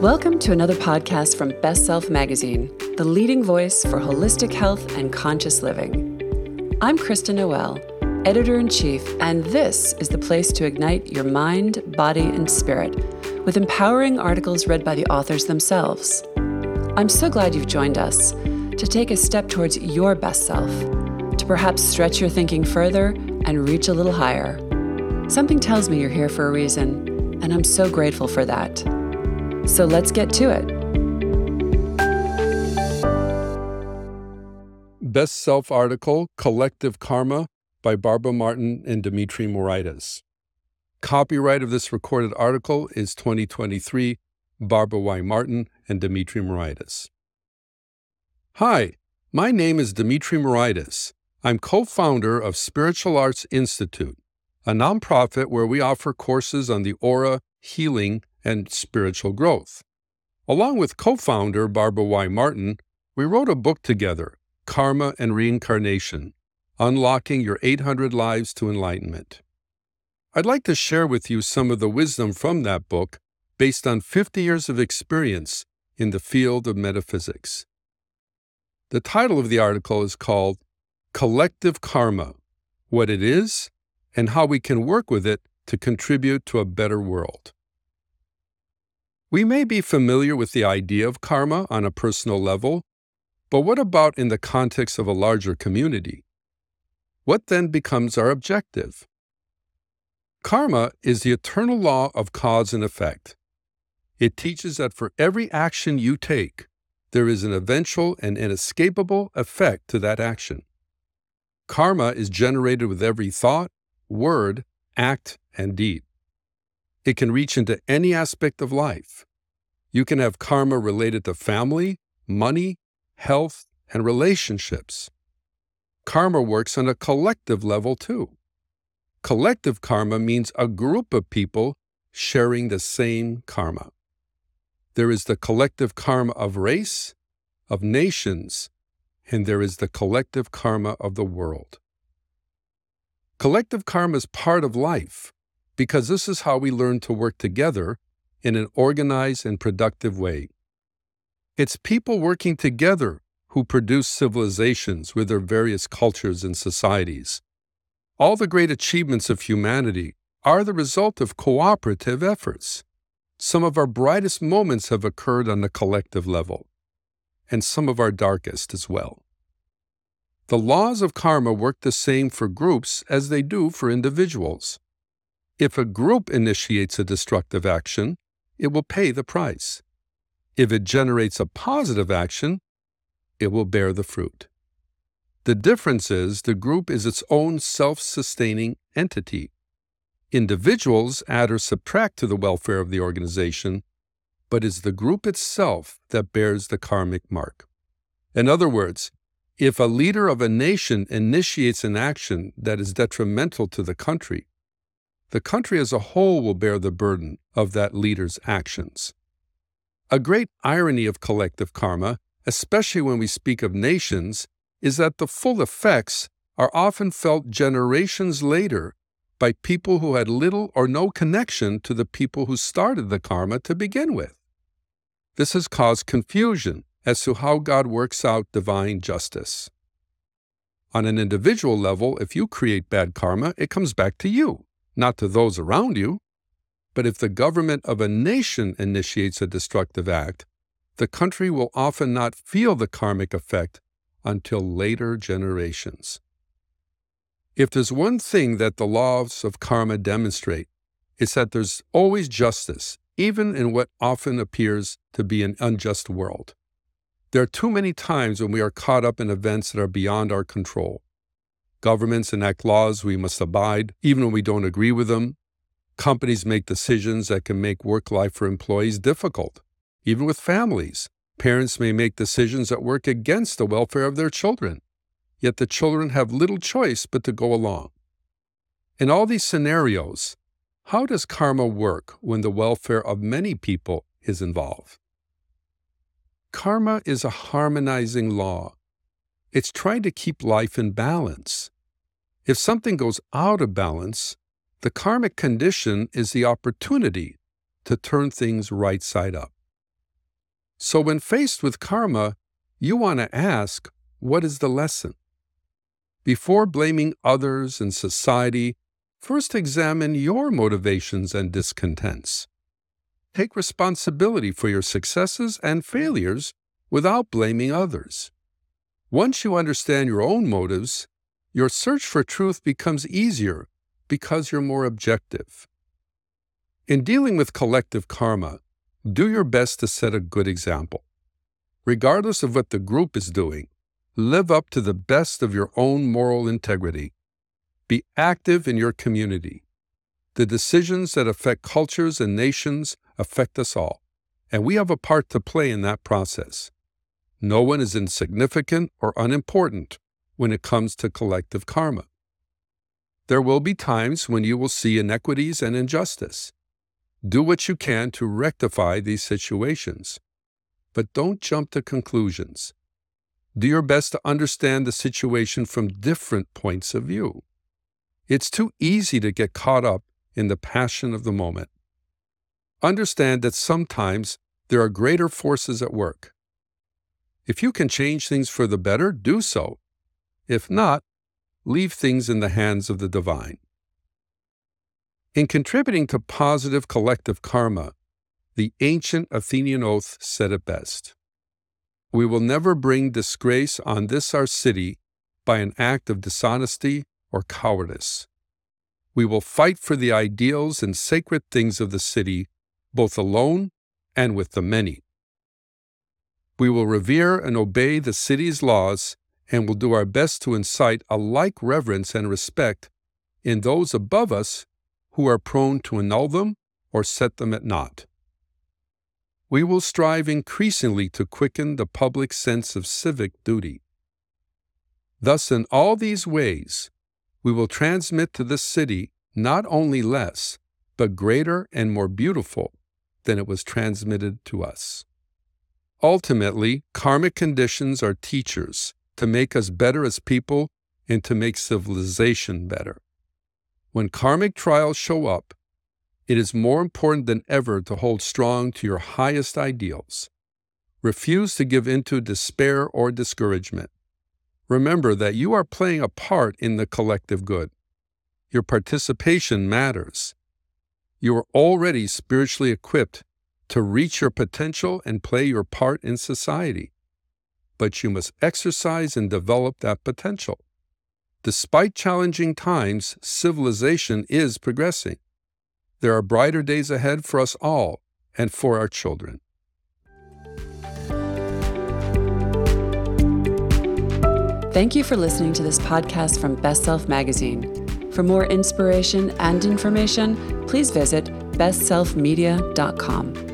Welcome to another podcast from Best Self Magazine, the leading voice for holistic health and conscious living. I'm Kristen Noel, editor in chief, and this is the place to ignite your mind, body, and spirit with empowering articles read by the authors themselves. I'm so glad you've joined us to take a step towards your best self, to perhaps stretch your thinking further and reach a little higher. Something tells me you're here for a reason, and I'm so grateful for that. So let's get to it. Best Self article Collective Karma by Barbara Martin and Dimitri Moraitis. Copyright of this recorded article is 2023 Barbara Y. Martin and Dimitri Moraitis. Hi, my name is Dimitri Moraitis. I'm co founder of Spiritual Arts Institute, a nonprofit where we offer courses on the aura, healing, and spiritual growth. Along with co founder Barbara Y. Martin, we wrote a book together, Karma and Reincarnation Unlocking Your 800 Lives to Enlightenment. I'd like to share with you some of the wisdom from that book based on 50 years of experience in the field of metaphysics. The title of the article is called Collective Karma What It Is and How We Can Work with It to Contribute to a Better World. We may be familiar with the idea of karma on a personal level, but what about in the context of a larger community? What then becomes our objective? Karma is the eternal law of cause and effect. It teaches that for every action you take, there is an eventual and inescapable effect to that action. Karma is generated with every thought, word, act, and deed. It can reach into any aspect of life. You can have karma related to family, money, health, and relationships. Karma works on a collective level too. Collective karma means a group of people sharing the same karma. There is the collective karma of race, of nations, and there is the collective karma of the world. Collective karma is part of life because this is how we learn to work together in an organized and productive way. It's people working together who produce civilizations with their various cultures and societies. All the great achievements of humanity are the result of cooperative efforts. Some of our brightest moments have occurred on the collective level, and some of our darkest as well. The laws of karma work the same for groups as they do for individuals. If a group initiates a destructive action, it will pay the price. If it generates a positive action, it will bear the fruit. The difference is the group is its own self sustaining entity. Individuals add or subtract to the welfare of the organization, but it's the group itself that bears the karmic mark. In other words, if a leader of a nation initiates an action that is detrimental to the country, the country as a whole will bear the burden of that leader's actions. A great irony of collective karma, especially when we speak of nations, is that the full effects are often felt generations later by people who had little or no connection to the people who started the karma to begin with. This has caused confusion as to how God works out divine justice. On an individual level, if you create bad karma, it comes back to you, not to those around you. But if the government of a nation initiates a destructive act, the country will often not feel the karmic effect until later generations. If there's one thing that the laws of karma demonstrate, it's that there's always justice, even in what often appears to be an unjust world. There are too many times when we are caught up in events that are beyond our control. Governments enact laws we must abide, even when we don't agree with them. Companies make decisions that can make work life for employees difficult. Even with families, parents may make decisions that work against the welfare of their children. Yet the children have little choice but to go along. In all these scenarios, how does karma work when the welfare of many people is involved? Karma is a harmonizing law. It's trying to keep life in balance. If something goes out of balance, the karmic condition is the opportunity to turn things right side up. So when faced with karma, you want to ask, what is the lesson? Before blaming others and society, first examine your motivations and discontents. Take responsibility for your successes and failures without blaming others. Once you understand your own motives, your search for truth becomes easier because you're more objective. In dealing with collective karma, do your best to set a good example. Regardless of what the group is doing, live up to the best of your own moral integrity. Be active in your community. The decisions that affect cultures and nations affect us all, and we have a part to play in that process. No one is insignificant or unimportant when it comes to collective karma. There will be times when you will see inequities and injustice. Do what you can to rectify these situations. But don't jump to conclusions. Do your best to understand the situation from different points of view. It's too easy to get caught up in the passion of the moment. Understand that sometimes there are greater forces at work. If you can change things for the better, do so. If not, leave things in the hands of the divine. In contributing to positive collective karma, the ancient Athenian oath said it best We will never bring disgrace on this our city by an act of dishonesty or cowardice. We will fight for the ideals and sacred things of the city, both alone and with the many. We will revere and obey the city's laws and will do our best to incite a like reverence and respect in those above us who are prone to annul them or set them at naught. We will strive increasingly to quicken the public sense of civic duty. Thus, in all these ways, we will transmit to the city not only less, but greater and more beautiful than it was transmitted to us. Ultimately, karmic conditions are teachers to make us better as people and to make civilization better. When karmic trials show up, it is more important than ever to hold strong to your highest ideals. Refuse to give in to despair or discouragement. Remember that you are playing a part in the collective good. Your participation matters. You are already spiritually equipped to reach your potential and play your part in society. But you must exercise and develop that potential. Despite challenging times, civilization is progressing. There are brighter days ahead for us all and for our children. Thank you for listening to this podcast from Best Self Magazine. For more inspiration and information, please visit bestselfmedia.com.